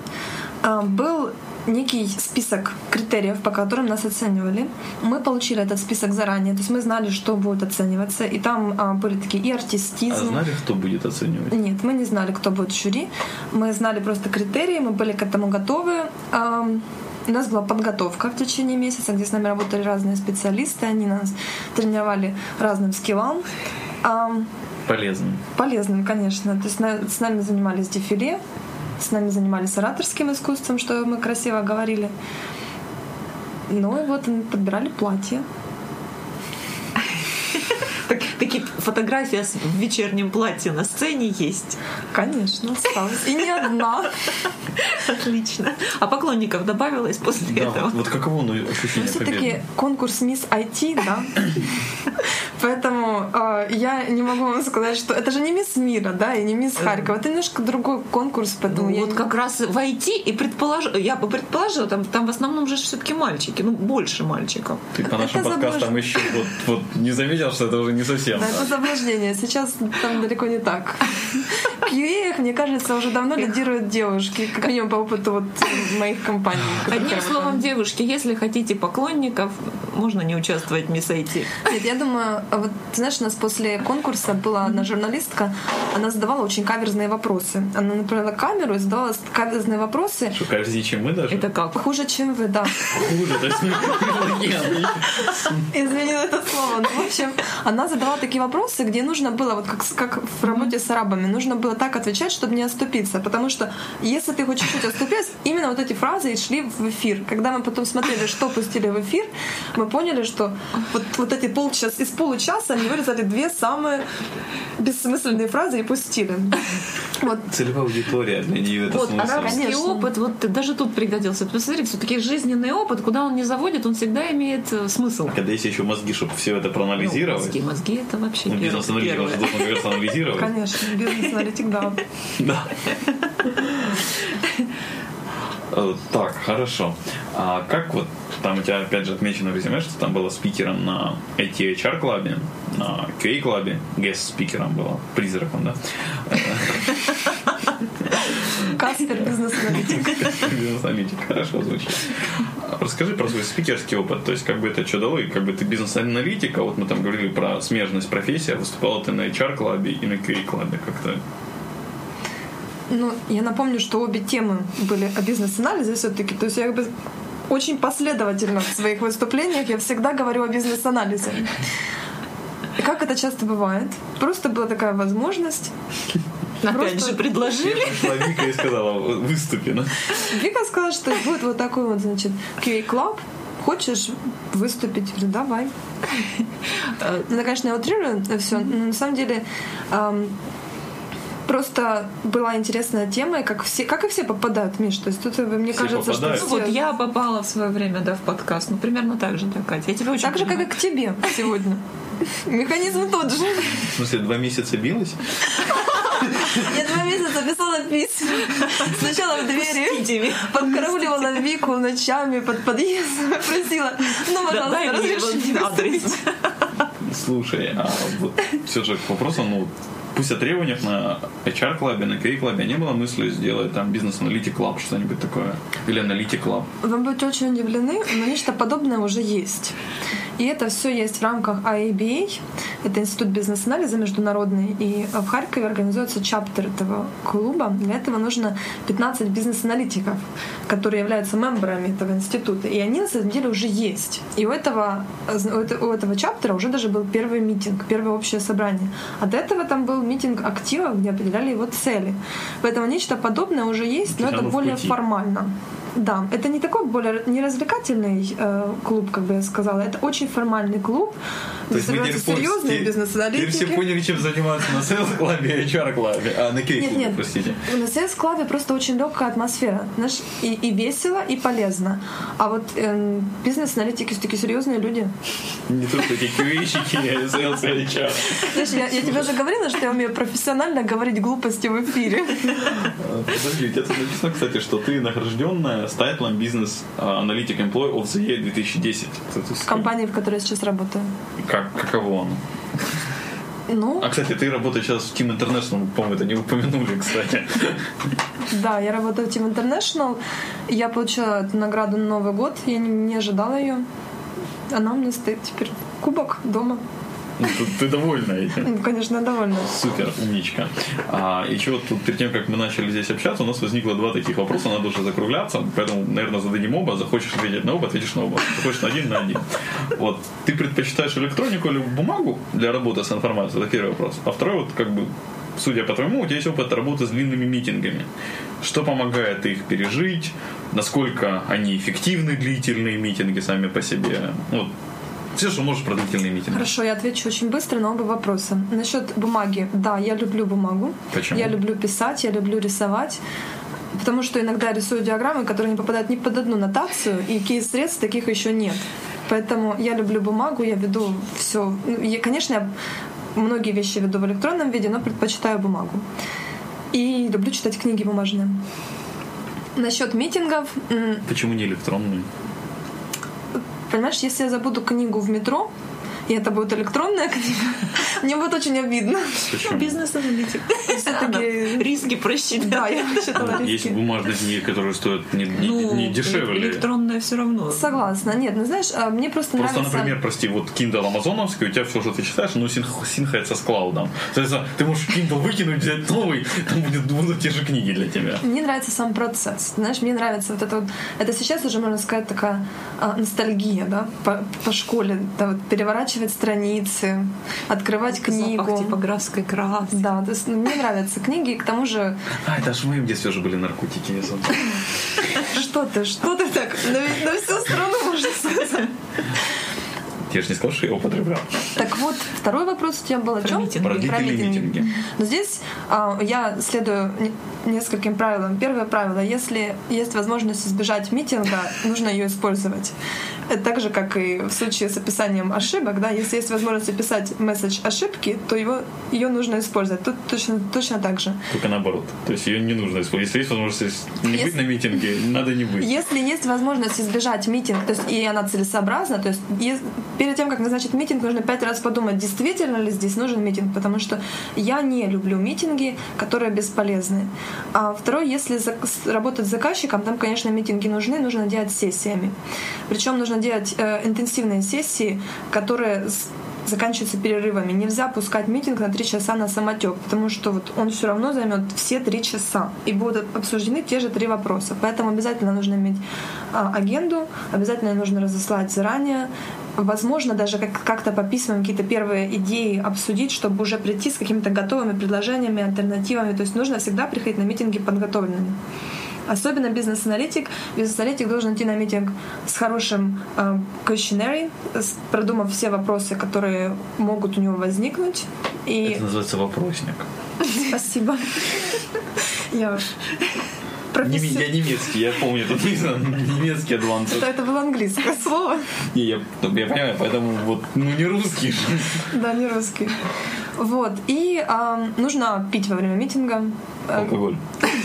А, Был некий список критериев, по которым нас оценивали. Мы получили этот список заранее, то есть мы знали, что будет оцениваться, и там а, были такие и А артистизм. знали, кто будет оценивать? Нет, мы не знали, кто будет жюри. Мы знали просто критерии, мы были к этому готовы. Ам, У нас была подготовка в течение месяца, где с нами работали разные специалисты, они нас тренировали разным скиллам. Ам, Полезным. полезным, конечно. То есть на- с нами занимались дефиле, с нами занимались ораторским искусством, что мы красиво говорили. Ну и вот мы подбирали платье. так- такие фотографии в вечернем платье на сцене есть. Конечно, осталось. И не одна. Отлично. А поклонников добавилось после Да, этого? вот, вот каково ну, ощущение Все-таки победы? конкурс Мисс IT, да. Поэтому э, я не могу вам сказать, что это же не Мисс Мира, да, и не Мисс Харькова. Это немножко другой конкурс, поэтому Ну, я вот не- как раз войти и предположить, я бы предположила, там, там в основном же все-таки мальчики, ну больше мальчиков. Ты по нашим это подкастам заблуж- еще вот, вот не заметил, что это уже не совсем. Да, это заблуждение. Сейчас там далеко не так. В QA, мне кажется, уже давно лидируют девушки, как минимум по опыту вот моих компаний. Одним словом, девушки, если хотите поклонников, можно не участвовать в Мисс IT. Нет, я думаю, вот ты знаешь, у нас после конкурса была одна журналистка, она задавала очень каверзные вопросы. Она направила камеру и задавала каверзные вопросы. Что, кажется, чем мы даже? Это как? Хуже, чем вы, да. хуже. То есть, Изменила это слово. Ну, в общем, она задавала такие вопросы, где нужно было, вот как, как в работе с арабами, нужно было так отвечать, чтобы не оступиться. Потому что если ты хоть чуть-чуть оступился, именно вот эти фразы и шли в эфир. Когда мы потом смотрели, что пустили в эфир, мы поняли, что вот, вот эти полчаса, из получаса они вырезали две самые бессмысленные фразы и пустили. Вот Целевая аудитория для нее это Вот смысл. арабский Конечно. опыт, вот даже тут пригодился. Посмотрите, все-таки жизненный опыт, куда он не заводит, он всегда имеет э, смысл. Когда есть еще мозги, чтобы все это Ну, проанализировать. мозги, мозги это вообще Ну, бизнес-аналитик должен как раз анализировать. Конечно, бизнес-аналитик, да. Да. Э, Так, хорошо. А как вот, там у тебя опять же отмечено в резюме, что там была спикером на IT-HR клабе, на QA клабе, гест спикером была, призраком, да? Каспер, бизнес-аналитик. Бизнес-аналитик, хорошо звучит. Расскажи про свой спикерский опыт, то есть как бы это что дало, и как бы ты бизнес-аналитик, а вот мы там говорили про смежность профессии, а выступала ты на HR-клабе и на QA-клабе как-то. Ну, я напомню, что обе темы были о бизнес-анализе все-таки. То есть я как бы очень последовательно в своих выступлениях я всегда говорю о бизнес-анализе. И как это часто бывает? Просто была такая возможность. Опять Просто- же предложили. Пришла Вика и сказала, выступи. ну. Вика сказала, что будет вот такой вот, значит, QA-клаб. Хочешь выступить? Я говорю, давай. Ну, конечно, я утрирую все, но на самом деле ам, просто была интересная тема, и как, все, как и все попадают, Миш. То есть тут, э, мне Все кажется, попадают. что Ну, все... вот я попала в свое время, да, в подкаст. Ну, примерно так же, да, Катя. Я тебя очень Так же, как и понимаю. к тебе сегодня. Механизм тот же. В смысле, два месяца билась? Я два месяца писала письма. Сначала в двери, подкарауливала Вику ночами под подъездом, просила, ну, пожалуйста, мне разреши вот адрес. Слушай, а вот все же к вопросу, ну, пусть о требованиях на HR-клабе, на QA-клабе не было мысли сделать там бизнес-аналитик клаб, что-нибудь такое. Или аналитик клаб. Вы будете очень удивлены, но нечто подобное уже есть. И это все есть в рамках IABA. Это Институт бизнес-анализа международный. И в Харькове организуется чаптер этого клуба. Для этого нужно 15 бизнес-аналитиков, которые являются мембрами этого института. И они на самом деле уже есть. И у этого, у этого, чаптера уже даже был первый митинг, первое общее собрание. А до этого там был митинг актива, где определяли его цели. Поэтому нечто подобное уже есть, но это более пути. формально. Да, это не такой более не развлекательный э, клуб, как бы я сказала, это очень формальный клуб, где собираются серьезные бизнес-аналитики. Все поняли, чем заниматься на sales club е и HR club е. А, на Нет, QA-клубе, нет. простите. На sales club е просто очень легкая атмосфера, знаешь, и, и весело, и полезно. А вот эм, бизнес-аналитики все-таки серьезные люди. Не только эти QA-щики, а и HR. Знаешь, я, я тебе уже говорила, что я умею профессионально говорить глупости в эфире. А, Подожди, у тебя тут написано, кстати, что ты награжденная с тайтлом бизнес-аналитик Employee of the Year 2010. Это ты с- В компании, в которой я сейчас работаю. Как, каково оно? Ну, А, кстати, ты работаешь сейчас в Team International, по-моему, это не упомянули, кстати. да, я работаю в Team International. Я получила эту награду на Новый год. Я не, не ожидала ее. Она у меня стоит теперь. Кубок дома. Ну, Ты, довольна этим? Ну, конечно, довольна. Супер, умничка. А, еще вот тут перед тем, как мы начали здесь общаться, у нас возникло два таких вопроса, надо уже закругляться, поэтому, наверное, зададим оба. Захочешь ответить на оба, ответишь на оба. Захочешь на один, на один. Вот. Ты предпочитаешь электронику или бумагу для работы с информацией? Это первый вопрос. А второй, вот как бы, судя по твоему, у тебя есть опыт работы с длинными митингами. Что помогает их пережить? Насколько они эффективны, длительные митинги сами по себе? Ну, Вот. Все, что можешь про длительные митинги. Хорошо, я отвечу очень быстро на оба вопроса. Насчет бумаги. Да, я люблю бумагу. Почему? Я люблю писать, я люблю рисовать. Потому что иногда я рисую диаграммы, которые не попадают ни под одну нотацию, и кейс-средств таких еще нет. Поэтому я люблю бумагу, я веду все. конечно, я многие вещи веду в электронном виде, но предпочитаю бумагу. И люблю читать книги бумажные. Насчет митингов, Почему не электронные? Понимаешь, если я забуду книгу в метро, и это будет электронная книга, мне будет очень обидно. Почему? Бизнес-аналитик. Всё-таки- Риски просчитать. Да, я считала Есть риски. бумажные книги, которые стоят не, не- Ну, не дешевле. электронная все равно. Согласна. Нет, ну знаешь, а, мне просто, Просто, нравится... например, прости, вот Kindle амазоновский, у тебя все, что ты читаешь, оно синх- синхается с клаудом. Соответственно, ты можешь Kindle выкинуть, взять новый, там будет, будут те же книги для тебя. Мне нравится сам процесс. Знаешь, мне нравится вот это вот... Это сейчас уже, можно сказать, такая а, ностальгия, да, по, по школе. Да, вот переворачивать страницы, открывать книгу. Запах типографской краски. Да, то есть ну, мне нравятся книги, и к тому же... А, это же в моем детстве уже были наркотики. забыл. Что ты, что ты так? На, на всю страну можно сказать. Я же не сказал, что я употреблял. Так вот, второй вопрос у тебя был о чем? митинги. Про митинги. Но здесь а, я следую не- нескольким правилам. Первое правило, если есть возможность избежать митинга, нужно ее использовать. Это так же, как и в случае с описанием ошибок, да, если есть возможность описать месседж ошибки, то его, ее нужно использовать. Тут точно, точно так же. Только наоборот. То есть ее не нужно использовать. Если есть возможность не Если- быть на митинге, надо не быть. Если есть возможность избежать митинг, то есть и она целесообразна, то есть ес- перед тем, как назначить митинг, нужно пять раз подумать, действительно ли здесь нужен митинг, потому что я не люблю митинги, которые бесполезны. А второе, если работать с заказчиком, там, конечно, митинги нужны, нужно делать сессиями. Причем нужно делать э, интенсивные сессии, которые заканчиваются перерывами. Нельзя пускать митинг на три часа на самотек, потому что вот он все равно займет все три часа. И будут обсуждены те же три вопроса. Поэтому обязательно нужно иметь а, агенду, обязательно нужно разослать заранее возможно, даже как- как-то по письмам какие-то первые идеи обсудить, чтобы уже прийти с какими-то готовыми предложениями, альтернативами. То есть нужно всегда приходить на митинги подготовленными. Особенно бизнес-аналитик. Бизнес-аналитик должен идти на митинг с хорошим э, questionnaire, с- продумав все вопросы, которые могут у него возникнуть. И Это называется вопросник. спасибо. Я Не, профессионал. я немецкий, я помню, тут немецкий адванс. Это, это было английское слово. Не, я, ну, я понимаю, поэтому вот, ну не русский же. Да, не русский. Вот. И ам, нужно пить во время митинга. Э, Алкоголь.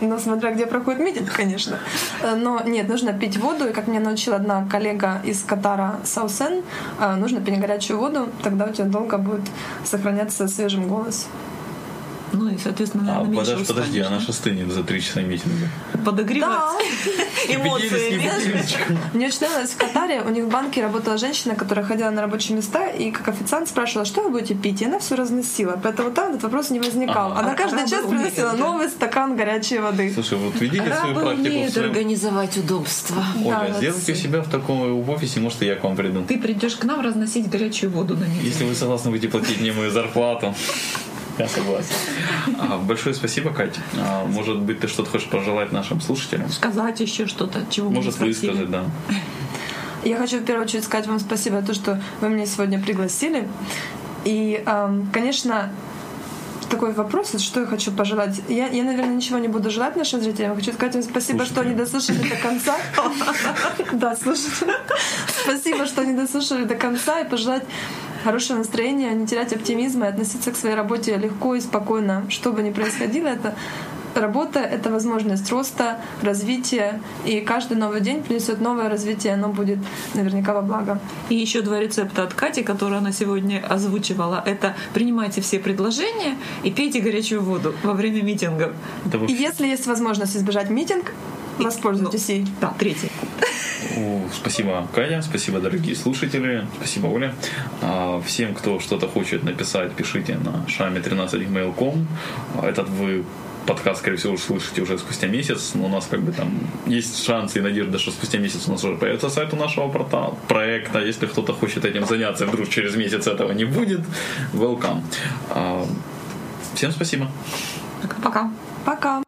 Ну, смотря где проходит митинг, конечно. Э, Но нет, нужно пить воду. И как меня научила одна коллега из Катара Саусен, э, нужно пить горячую воду, тогда у тебя долго будет сохраняться свежим голос. Ну и, соответственно, А, наверное, меньше подожди, подожди, устанешь, она же стынет за три часа митинга. да? Подогревать эмоциями. Мне очень нравилось в Катаре, у них в банке работала женщина, которая ходила на рабочие места и как официант спрашивала, что вы будете пить, и она все разносила. Поэтому там этот вопрос не возникал. Она А каждый час приносила да. новый стакан горячей воды. Слушай, вот видите свою практику умеют своем... организовать удобство. Да, Оля, вот. сделайте у себя в таком в офисе, может, и я к вам приду. Ты придешь к нам разносить горячую воду на митинг. Если вы согласны будете платить мне мою зарплату. Я согласен. А, большое спасибо, Катя. А, может быть, ты что-то хочешь пожелать нашим слушателям? Сказать еще что-то, чего Может, высказать, да. Я хочу в первую очередь сказать вам спасибо за то, что вы меня сегодня пригласили. И, конечно, такой вопрос, что я хочу пожелать. Я, я, наверное, ничего не буду желать нашим зрителям. Хочу сказать им спасибо, что они дослушали до конца. Да, слушайте. Спасибо, что они дослушали до конца и пожелать хорошего настроения, не терять оптимизма и относиться к своей работе легко и спокойно. Что бы ни происходило, это работа — это возможность роста, развития, и каждый новый день принесет новое развитие, оно будет наверняка во благо. И еще два рецепта от Кати, которые она сегодня озвучивала. Это принимайте все предложения и пейте горячую воду во время митингов. Вообще- если есть возможность избежать митинг, воспользуйтесь ей. Да, третий. Спасибо, Катя, спасибо, дорогие слушатели, спасибо, Оля. А, Всем, кто что-то хочет написать, пишите на шами13mail.com. Этот вы подкаст, скорее всего, услышите уже спустя месяц, но у нас как бы там есть шансы и надежда, что спустя месяц у нас уже появится сайт у нашего портала, проекта. Если кто-то хочет этим заняться, вдруг через месяц этого не будет, welcome. А, Всем спасибо. Пока. Пока!